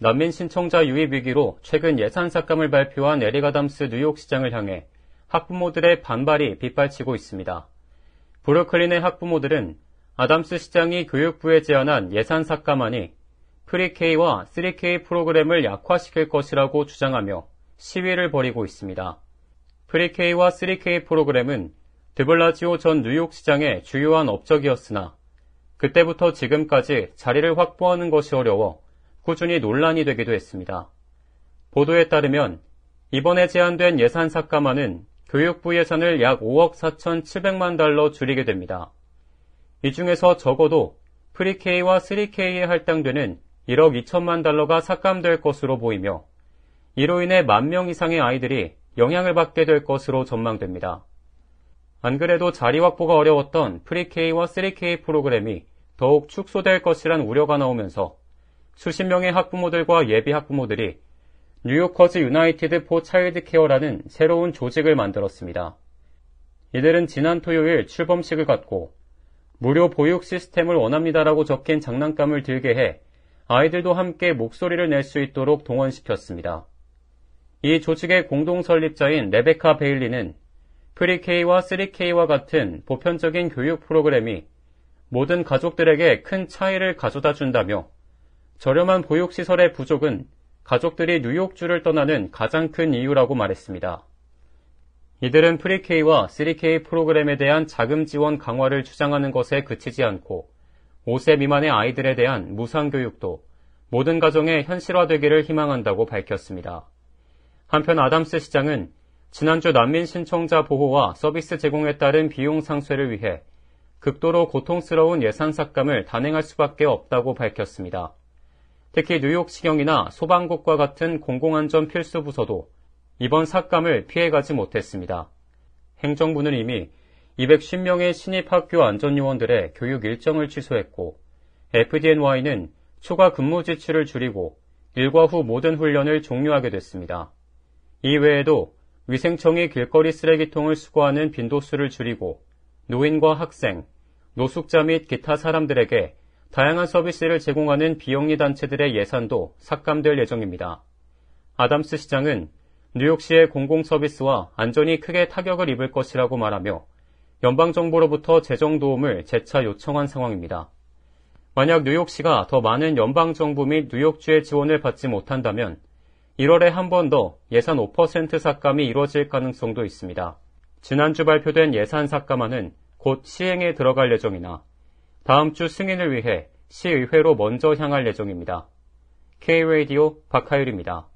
난민 신청자 유입 위기로 최근 예산 삭감을 발표한 에릭 아담스 뉴욕시장을 향해 학부모들의 반발이 빗발치고 있습니다. 브루클린의 학부모들은 아담스 시장이 교육부에 제안한 예산 삭감안이 Pre-K와 3K 프로그램을 약화시킬 것이라고 주장하며 시위를 벌이고 있습니다. Pre-K와 3K 프로그램은 드블라지오 전 뉴욕시장의 주요한 업적이었으나 그때부터 지금까지 자리를 확보하는 것이 어려워 꾸준히 논란이 되기도 했습니다. 보도에 따르면 이번에 제안된 예산 삭감안은 교육부 예산을 약 5억 4,700만 달러 줄이게 됩니다. 이 중에서 적어도 프리K와 3K에 할당되는 1억 2천만 달러가 삭감될 것으로 보이며 이로 인해 만 명 이상의 아이들이 영향을 받게 될 것으로 전망됩니다. 안 그래도 자리 확보가 어려웠던 Pre-K와 3K 프로그램이 더욱 축소될 것이란 우려가 나오면서 수십 명의 학부모들과 예비 학부모들이 New Yorkers United for Child Care라는 새로운 조직을 만들었습니다. 이들은 지난 토요일 출범식을 갖고 무료 보육 시스템을 원합니다라고 적힌 장난감을 들게 해 아이들도 함께 목소리를 낼 수 있도록 동원시켰습니다. 이 조직의 공동 설립자인 레베카 베일리는 Pre-K와 3K와 같은 보편적인 교육 프로그램이 모든 가족들에게 큰 차이를 가져다 준다며 저렴한 보육시설의 부족은 가족들이 뉴욕주를 떠나는 가장 큰 이유라고 말했습니다. 이들은 Pre-K와 3K 프로그램에 대한 자금 지원 강화를 주장하는 것에 그치지 않고 5세 미만의 아이들에 대한 무상교육도 모든 가정에 현실화되기를 희망한다고 밝혔습니다. 한편 아담스 시장은 지난주 난민 신청자 보호와 서비스 제공에 따른 비용 상쇄를 위해 극도로 고통스러운 예산 삭감을 단행할 수밖에 없다고 밝혔습니다. 특히 뉴욕시경이나 소방국과 같은 공공안전 필수 부서도 이번 삭감을 피해가지 못했습니다. 행정부는 이미 210명의 신입 학교 안전요원들의 교육 일정을 취소했고 FDNY는 추가 근무 지출을 줄이고 일과 후 모든 훈련을 종료하게 됐습니다. 이 외에도 위생청이 길거리 쓰레기통을 수거하는 빈도수를 줄이고 노인과 학생, 노숙자 및 기타 사람들에게 다양한 서비스를 제공하는 비영리 단체들의 예산도 삭감될 예정입니다. 아담스 시장은 뉴욕시의 공공 서비스와 안전이 크게 타격을 입을 것이라고 말하며 연방정부로부터 재정 도움을 재차 요청한 상황입니다. 만약 뉴욕시가 더 많은 연방정부 및 뉴욕주의 지원을 받지 못한다면 1월에 한 번 더 예산 5% 삭감이 이뤄질 가능성도 있습니다. 지난주 발표된 예산 삭감안은 곧 시행에 들어갈 예정이나 다음 주 승인을 위해 시의회로 먼저 향할 예정입니다. K-Radio 박하율입니다.